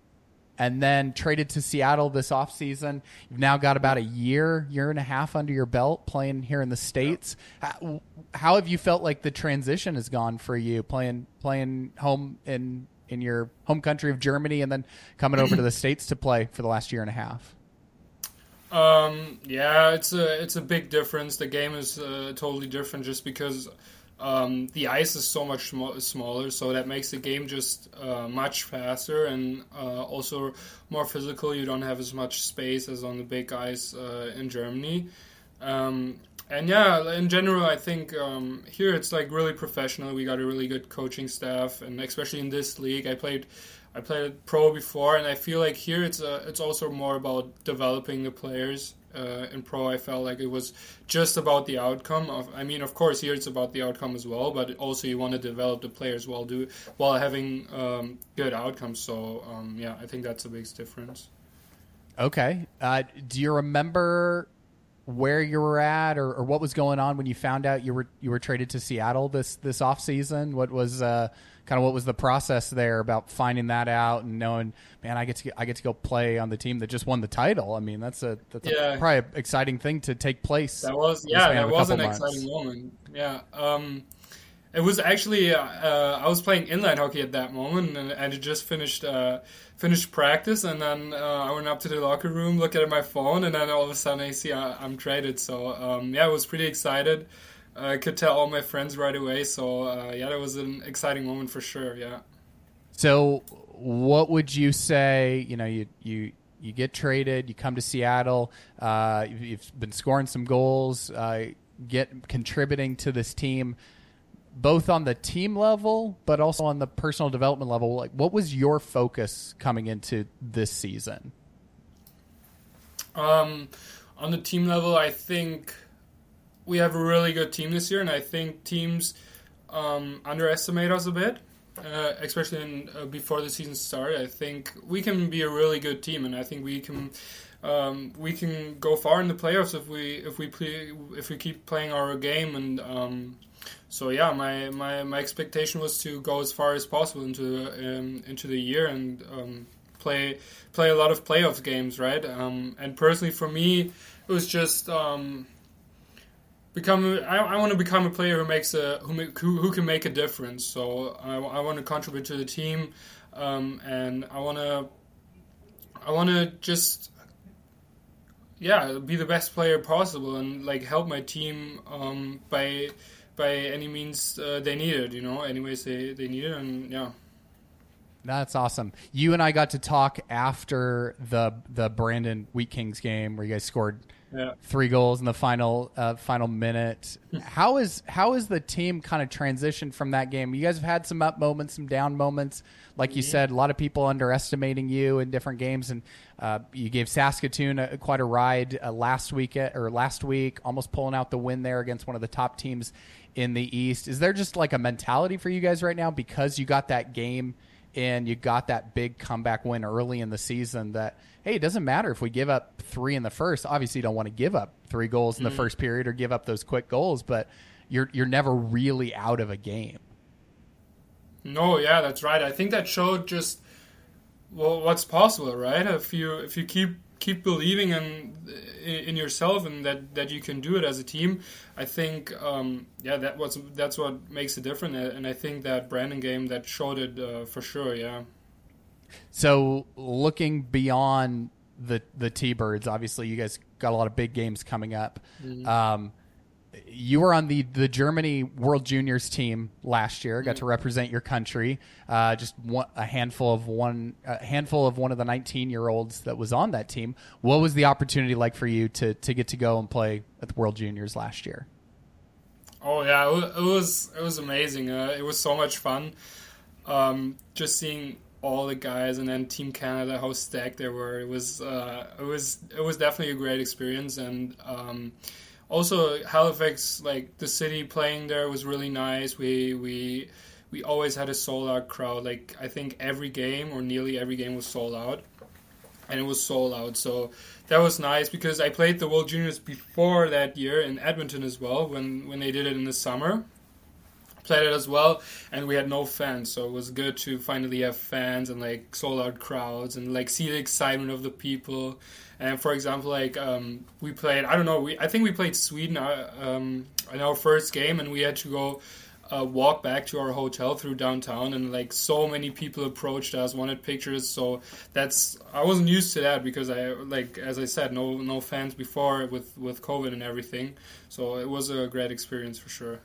and then traded to Seattle this offseason. You've now got about a year, year and a half under your belt playing here in the states. How, how have you felt like the transition has gone for you playing playing home in in your home country of Germany and then coming over to the states to play for the last year and a half?
Um, yeah, it's a it's a big difference. The game is uh, totally different just because um, the ice is so much sm- smaller, so that makes the game just uh, much faster and uh, also more physical. You don't have as much space as on the big ice uh, in Germany. Um, and yeah, in general, I think um, here it's like really professional. We got a really good coaching staff, and especially in this league, I played I played pro before, and I feel like here it's uh, it's also more about developing the players. Uh, in pro, I felt like it was just about the outcome. Of, I mean, of course, here it's about the outcome as well, but also you want to develop the players while do while having um, good outcomes. So um, yeah, I think that's a big difference.
Okay. Uh, do you remember where you were at or, or what was going on when you found out you were you were traded to Seattle this this off season? What was uh, kind of what was the process there about finding that out and knowing, man, I get to I get to go play on the team that just won the title. I mean, that's a that's a, probably an exciting thing to take place.
That was yeah, that was an
months.
exciting moment. Yeah, um, it was actually uh, uh, I was playing inline hockey at that moment, and, and it just finished uh, finished practice, and then uh, I went up to the locker room, looked at my phone, and then all of a sudden I see I, I'm traded. So um, yeah, I was pretty excited. I could tell all my friends right away. So uh, yeah, that was an exciting moment for sure. Yeah.
So, what would you say? You know, you you you get traded, you come to Seattle, uh, you've, you've been scoring some goals, uh, get contributing to this team. both on the team level, but also on the personal development level. Like, what was your focus coming into this season?
Um, on the team level, I think we have a really good team this year, and I think teams um, underestimate us a bit, uh, especially in, uh, before the season started. I think we can be a really good team, and I think we can um, we can go far in the playoffs if we if we play if we keep playing our game and. Um, so yeah, my, my, my expectation was to go as far as possible into um, into the year and um, play play a lot of playoff games, right? Um, and personally, for me, it was just become. I, I want to become a player who makes a who who, who can make a difference. So I, I want to contribute to the team, um, and I want to I want to just yeah be the best player possible and like help my team um, by by any means uh, they need it. You know, anyways they they need it, and yeah.
That's awesome. You and I got to talk after the the Brandon Wheat Kings game where you guys scored
yeah.
three goals in the final uh, final minute. how is how is the team kind of transitioned from that game? You guys have had some up moments, some down moments. Like you said, a lot of people underestimating you in different games, and uh, you gave Saskatoon a, quite a ride uh, last week or last week, almost pulling out the win there against one of the top teams in the East. Is there just like a mentality for you guys right now because you got that game? And you got that big comeback win early in the season that hey it doesn't matter if we give up three in the first. Obviously you don't want to give up three goals in the mm-hmm. first period or give up those quick goals but you're you're never really out of a game.
No yeah that's right. I think that showed just well what's possible right? If you if you keep keep believing in in yourself and that, that you can do it as a team. I think um, yeah that was that's what makes it different, and I think that Brandon game that showed it uh, for sure. Yeah.
So looking beyond the the T Birds, obviously you guys got a lot of big games coming up. Mm-hmm. Um, you were on the the Germany World Juniors team last year. Got to represent your country. Uh, just one, a handful of one a handful of one of the 19 year olds that was on that team. What was the opportunity like for you to to get to go and play at the World Juniors last year?
Oh yeah, it was it was amazing. Uh, it was so much fun. Um, just seeing all the guys and then Team Canada, how stacked they were. It was uh, it was it was definitely a great experience and. Um, also Halifax, like the city playing there was really nice. We we we always had a sold out crowd. Like I think every game or nearly every game was sold out, and it was sold out. So that was nice because I played the World Juniors before that year in Edmonton as well when when they did it in the summer. Played it as well, and we had no fans, so it was good to finally have fans and like sold out crowds and like see the excitement of the people and for example, like um, we played, I don't know, we I think we played Sweden uh, um, in our first game, and we had to go uh, walk back to our hotel through downtown, and like so many people approached us, wanted pictures. So that's I wasn't used to that because I like as I said, no no fans before with with COVID and everything. So it was a great experience for sure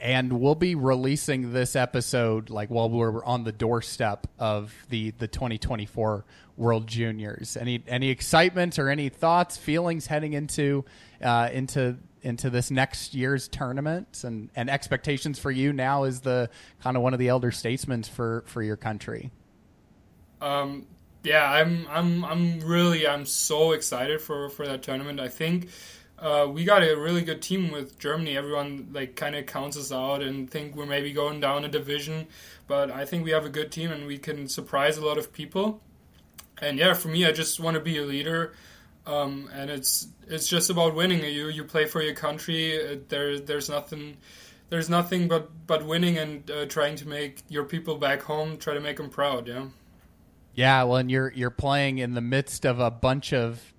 and we'll be releasing this episode like while we're on the doorstep of the the 2024 World Juniors. Any any excitement or any thoughts, feelings heading into uh, into into this next year's tournament and, and expectations for you now as the kind of one of the elder statesmen for, for your country?
Um, yeah, I'm I'm I'm really I'm so excited for, for that tournament. I think uh, we got a really good team with Germany. Everyone like kind of counts us out and think we're maybe going down a division, but I think we have a good team and we can surprise a lot of people. And yeah, for me, I just want to be a leader, um, and it's it's just about winning. You you play for your country. There there's nothing there's nothing but but winning and uh, trying to make your people back home try to make them proud. Yeah.
Yeah, well, and you're you're playing in the midst of a bunch of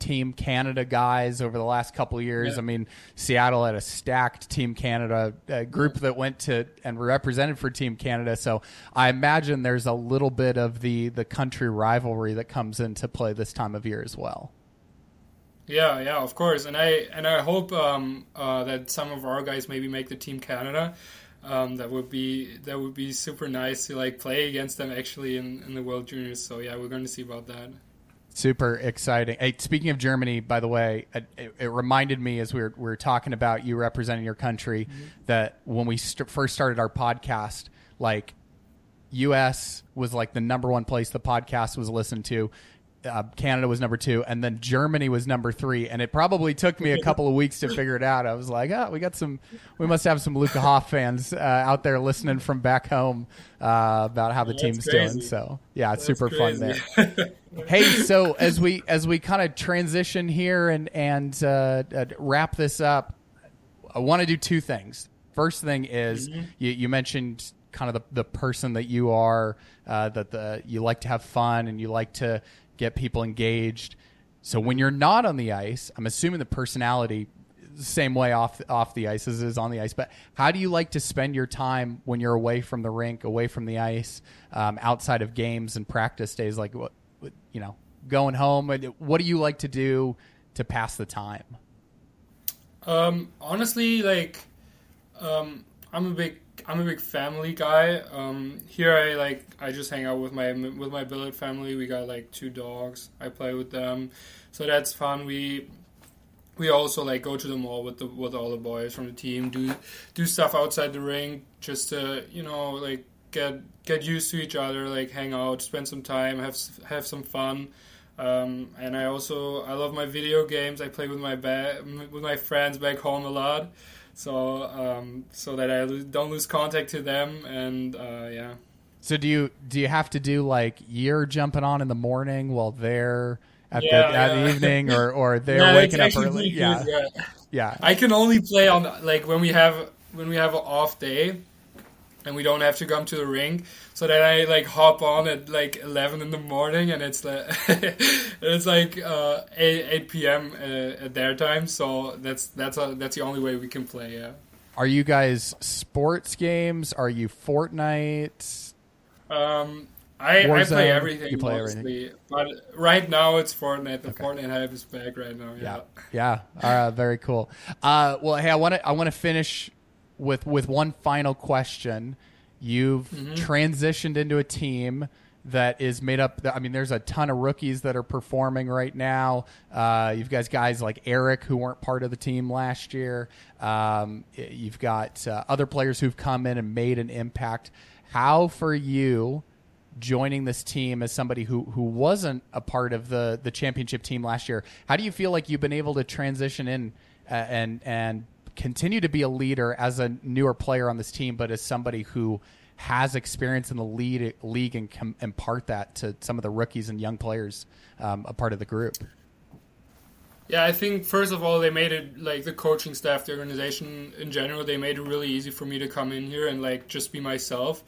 Team Canada guys over the last couple years. Yeah. I mean, Seattle had a stacked Team Canada group that went to and represented for Team Canada. So I imagine there's a little bit of the the country rivalry that comes into play this time of year as well.
Yeah, yeah, of course, and I and I hope um, uh, that some of our guys maybe make the Team Canada. Um, that would be that would be super nice to like play against them actually in, in the World Juniors. So yeah, we're going to see about that.
Super exciting. Hey, speaking of Germany, by the way, it, it, reminded me as we were, we were talking about you representing your country
Mm-hmm.
that when we st- first started our podcast, like U.S. was like the number one place the podcast was listened to. Uh, Canada was number two, and then Germany was number three. And it probably took me a couple of weeks to figure it out. I was like, oh, we got some, we must have some Luca Hauf fans uh, out there listening from back home uh, about how the
That's
team's
crazy.
doing. So yeah, it's
That's
super fun there. hey, so as we as we kind of transition here and and uh, uh, wrap this up, I want to do two things. First thing is
Mm-hmm.
you, you mentioned kind of the, the person that you are, uh, that the you like to have fun and you like to get people engaged. So when you're not on the ice, I'm assuming the personality same way off off the ice as is on the ice. But how do you like to spend your time when you're away from the rink, away from the ice, um, outside of games and practice days? Like what, what you know, going home. What do you like to do to pass the time?
Um, honestly, like, um, I'm a big I'm a big family guy. Um, here I like I just hang out with my with my billet family. We got like two dogs. I play with them, so that's fun. We we also like go to the mall with the with all the boys from the team. Do do stuff outside the ring just to you know like get get used to each other. Like hang out, spend some time, have have some fun. Um, and I also I love my video games. I play with my ba- with my friends back home a lot, so um, so that I lo- don't lose contact to them. And uh, yeah,
So do you do you have to do like you're jumping on in the morning while they're at
Yeah,
the at
yeah.
the evening or or they're waking up early? Yeah,
yeah.
yeah.
I can only play on like when we have when we have an off day, and we don't have to come to the ring. So then I like hop on at like eleven in the morning, and it's like it's like uh, eight eight p.m. Uh, at their time. So that's that's a, that's the only way we can play. Yeah.
Are you guys sports games? Are you Fortnite?
Um, I, I play everything
you play
mostly, but right now it's Fortnite. The Fortnite hype is back right now. Yeah.
Yeah, yeah. Uh, very cool. Uh, well, hey, I want to I want to finish with with one final question. You've
Mm-hmm.
transitioned into a team that is made up. I mean, there's a ton of rookies that are performing right now. Uh, you've got guys like Eric who weren't part of the team last year. Um, you've got uh, other players who've come in and made an impact. How for you? joining this team as somebody who who wasn't a part of the the championship team last year. How do you feel like you've been able to transition in uh, and and continue to be a leader as a newer player on this team, but as somebody who has experience in the lead league and can impart that to some of the rookies and young players um, a part of the group.
Yeah, I think first of all they made it like the coaching staff, the organization in general, they made it really easy for me to come in here and like just be myself.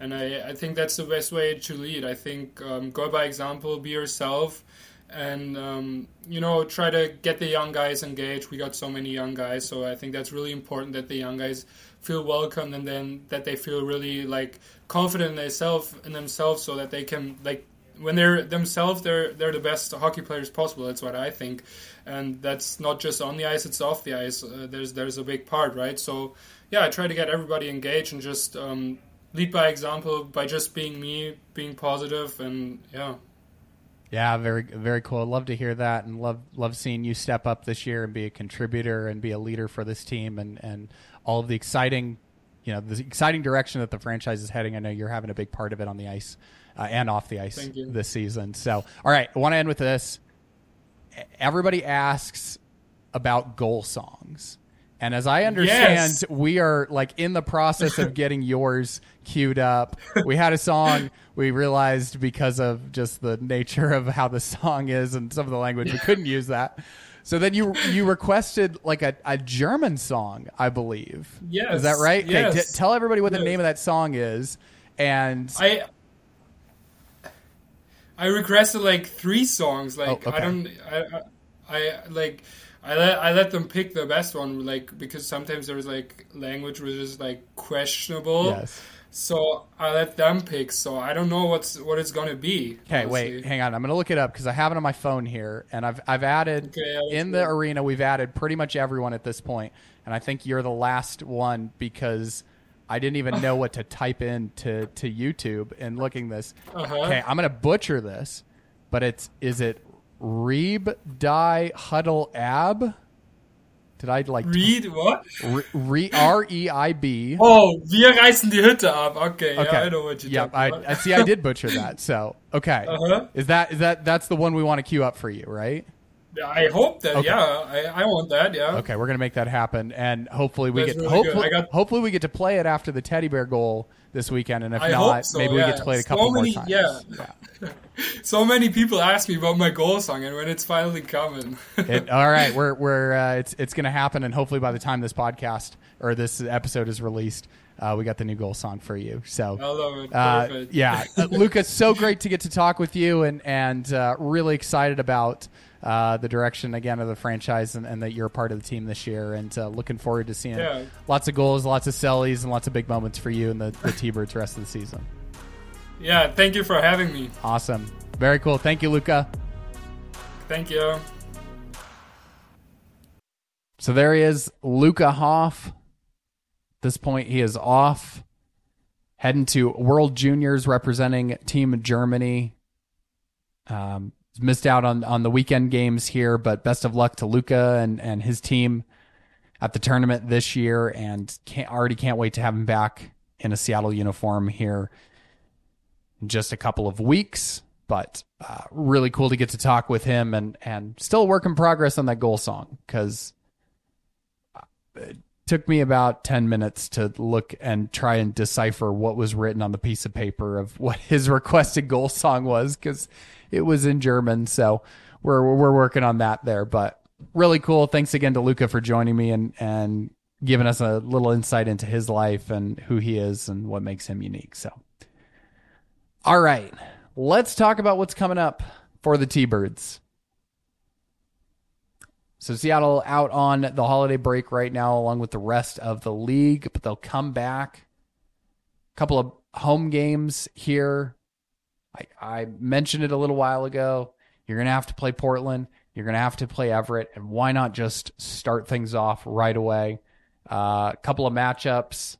And I, I think that's the best way to lead. I think um, go by example, be yourself, and um, you know try to get the young guys engaged. We got so many young guys, so I think that's really important that the young guys feel welcome and then that they feel really like confident in themselves in themselves, so that they can like when they're themselves, they're they're the best hockey players possible. That's what I think, and that's not just on the ice; it's off the ice. Uh, there's there's a big part, right? So, yeah, I try to get everybody engaged and just um, lead by example by just being me, being positive, and yeah.
Yeah, very very cool. Love to hear that, and love love seeing you step up this year and be a contributor and be a leader for this team, and and all of the exciting, you know, the exciting direction that the franchise is heading. I know you're having a big part of it on the ice uh, and off the ice this season. So, all right, I want to end with this. Everybody asks about goal songs. And as I understand,
Yes.
we are like in the process of getting yours queued up. We had a song we realized because of just the nature of how the song is and some of the language we couldn't use that. So then you you requested like a, a German song, I believe.
Yes.
Is that right? Okay,
Yes.
t- tell everybody what the name of that song is. And
I I requested like three songs. Like
Oh, okay.
I don't I, I I like I let I let them pick the best one. Like because sometimes there's like language which is like questionable.
yes.
So I let them pick. So I don't know what's what it's gonna be.
Okay, wait, hang on. I'm going to look it up because I have it on my phone here, and I've I've added
Okay, yeah,
in the arena. We've added pretty much everyone at this point, and I think you're the last one because I didn't even know what to type in to to YouTube and looking this.
Uh-huh.
Okay, I'm going to butcher this. but it's is it Reeb Die Huddle Ab? Did I like
Read what?
Re, R E I B?
Oh, wir reißen die Hütte ab. Okay,
Okay.
yeah, I know what you're
Yep, I, I see. I did butcher that. So okay,
Uh-huh.
is that is that that's the one we want to queue up for you, right?
I hope that.
Okay.
Yeah, I, I want that. Yeah.
Okay, we're gonna make that happen, and hopefully we
That's
get
really
hopefully,
got-
hopefully we get to play it after the teddy bear goal this weekend, and if
I
not,
so,
maybe we get to play it a
So
couple
many-
more times.
yeah. So many people ask me about my goal song, and when it's finally coming.
It, all right, we're we're uh, it's it's gonna happen, and hopefully by the time this podcast or this episode is released, uh, we got the new goal song for you. So
I love it.
Uh, yeah, uh, Lucas, so great to get to talk with you, and and uh, really excited about uh, the direction again of the franchise, and, and that you're a part of the team this year, and uh, looking forward to seeing
Yeah.
lots of goals, lots of sellies, and lots of big moments for you and the, the T-Birds rest of the season.
Yeah. Thank you for having me.
Awesome, very cool. Thank you, Luca.
Thank you.
So there he is, Luca Hauf. At this point, he is off, heading to World Juniors representing Team Germany. Um, missed out on, on the weekend games here, but best of luck to Luca and, and his team at the tournament this year. And can't, already can't wait to have him back in a Seattle uniform here in just a couple of weeks. But uh, really cool to get to talk with him and, and still work in progress on that goal song because it took me about 10 minutes to look and try and decipher what was written on the piece of paper of what his requested goal song was because it was in German. So we're, we're working on that there, but really cool. Thanks again to Luca for joining me and, and giving us a little insight into his life and who he is and what makes him unique. So, all right, let's talk about what's coming up for the T-Birds. So Seattle out on the holiday break right now, along with the rest of the league, but they'll come back. A couple of home games here. I, I mentioned it a little while ago. You're gonna have to play Portland. You're gonna have to play Everett, and why not just start things off right away? Uh, a couple of matchups.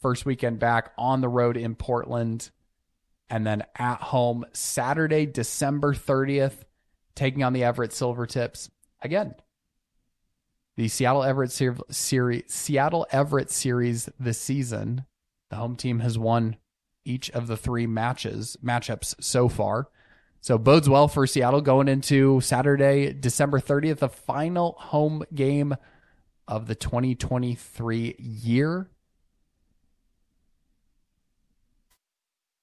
First weekend back on the road in Portland, and then at home Saturday, December 30th, taking on the Everett Silvertips again the Seattle Everett ser- series, Seattle Everett series this season. The home team has won each of the three matches matchups so far. So bodes well for Seattle going into Saturday, December 30th, the final home game of the 2023 year.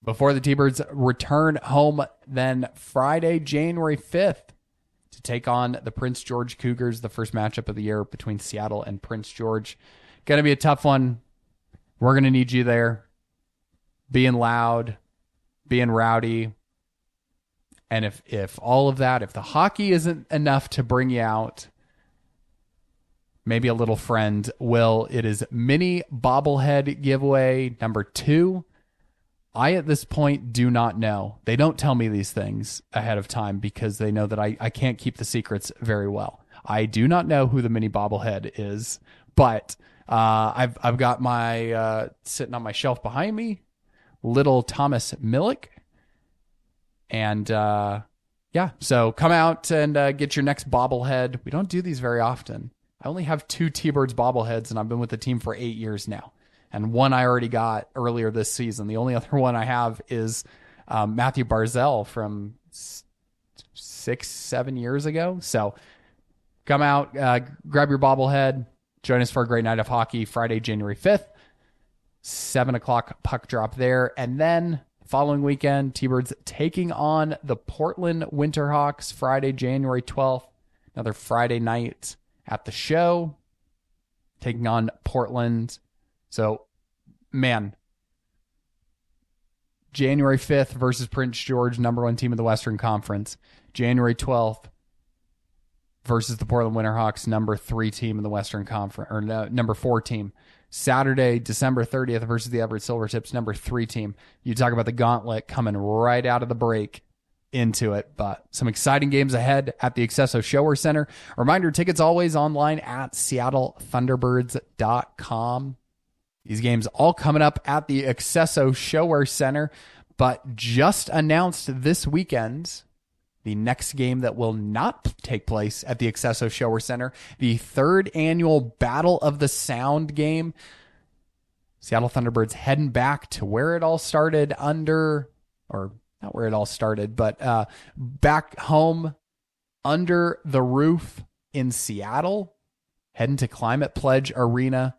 Before the T-Birds return home then Friday, January 5th to take on the Prince George Cougars, the first matchup of the year between Seattle and Prince George. Going to be a tough one. We're going to need you there, being loud, being rowdy. And if if all of that, if the hockey isn't enough to bring you out, maybe a little friend will. It is mini bobblehead giveaway number two. I, at this point, do not know. They don't tell me these things ahead of time because they know that I, I can't keep the secrets very well. I do not know who the mini bobblehead is, but uh, I've I've got my uh, sitting on my shelf behind me, little Thomas Milic, and uh, yeah. So come out and uh, get your next bobblehead. We don't do these very often. I only have two T-Birds bobbleheads, and I've been with the team for eight years now and one I already got earlier this season. The only other one I have is um, Mathew Barzal from s- six, seven years ago. So come out, uh, grab your bobblehead, join us for a great night of hockey Friday, January 5th, 7 o'clock puck drop there. And then following weekend, T Birds taking on the Portland Winterhawks Friday, January 12th. Another Friday night at the show, taking on Portland. So, man, January 5th versus Prince George, number one team of the Western Conference. January 12th versus the Portland Winterhawks, number three team in the Western Conference, or no, number four team. Saturday, December 30th versus the Everett Silvertips, number three team. You talk about the gauntlet coming right out of the break into it, but some exciting games ahead at the Accesso ShoWare Center. Reminder tickets always online at seattlethunderbirds.com. These games all coming up at the Accesso ShoWare Center, but just announced this weekend the next game that will not take place at the Accesso ShoWare Center, the third annual Battle of the Sound game. Seattle Thunderbirds heading back to where it all started under, or not where it all started, but uh, back home under the roof in Seattle, heading to Climate Pledge Arena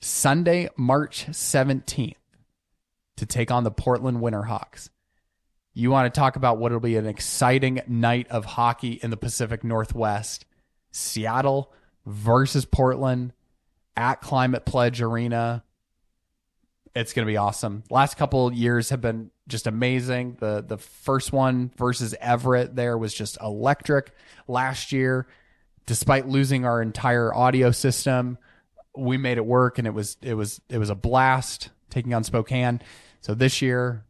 Sunday, March 17th to take on the Portland Winterhawks. You want to talk about what will be an exciting night of hockey in the Pacific Northwest. Seattle versus Portland at Climate Pledge Arena. It's going to be awesome. Last couple years have been just amazing. The the first one versus Everett there was just electric last year. Despite losing our entire audio system, we made it work and it was it was it was a blast taking on Spokane. So this year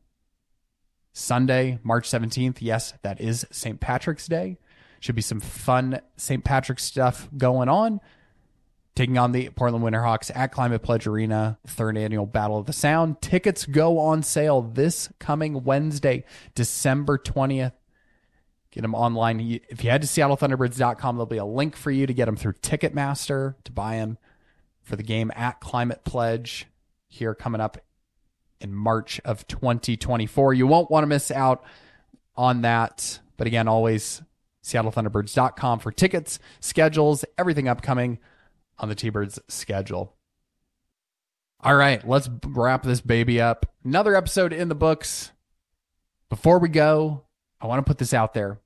Sunday, March 17th, yes, that is St. Patrick's Day. Should be some fun St. Patrick's stuff going on. Taking on the Portland Winterhawks at Climate Pledge Arena, third annual Battle of the Sound. Tickets go on sale this coming Wednesday, December 20th. Get them online. If you head to SeattleThunderbirds.com, there'll be a link for you to get them through Ticketmaster to buy them for the game at Climate Pledge here coming up in March of 2024. You won't want to miss out on that. But again, always SeattleThunderbirds.com for tickets, schedules, everything upcoming on the T Birds schedule. All right, let's wrap this baby up. Another episode in the books. Before we go, I want to put this out there.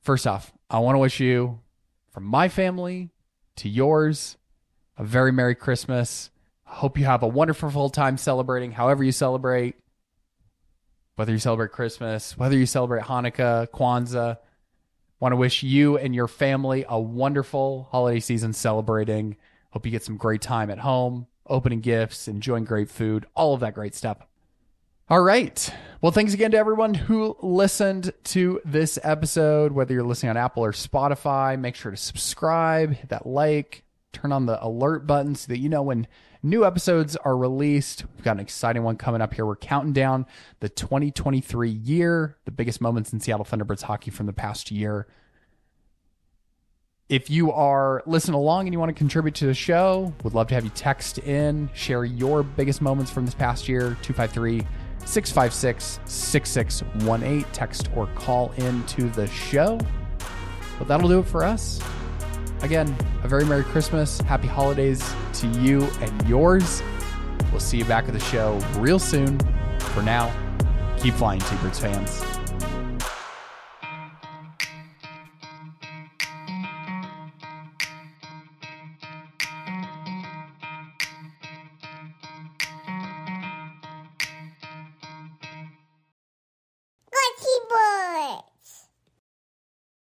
First off, I want to wish you, from my family to yours, a very Merry Christmas. Hope you have a wonderful time celebrating, however you celebrate, whether you celebrate Christmas, whether you celebrate Hanukkah, Kwanzaa. Want to wish you and your family a wonderful holiday season celebrating. Hope you get some great time at home, opening gifts, enjoying great food, all of that great stuff. All right. Well, thanks again to everyone who listened to this episode. Whether you're listening on Apple or Spotify, make sure to subscribe, hit that like, turn on the alert button so that you know when new episodes are released. We've got an exciting one coming up here. We're counting down the 2023 year, the biggest moments in Seattle Thunderbirds hockey from the past year. If you are listening along and you want to contribute to the show, would love to have you text in, share your biggest moments from this past year, 253 656 6618. Text or call in to the show. But that'll do it for us. Again, a very Merry Christmas, Happy Holidays to you and yours. We'll see you back at the show real soon. For now, keep flying, T Birds fans.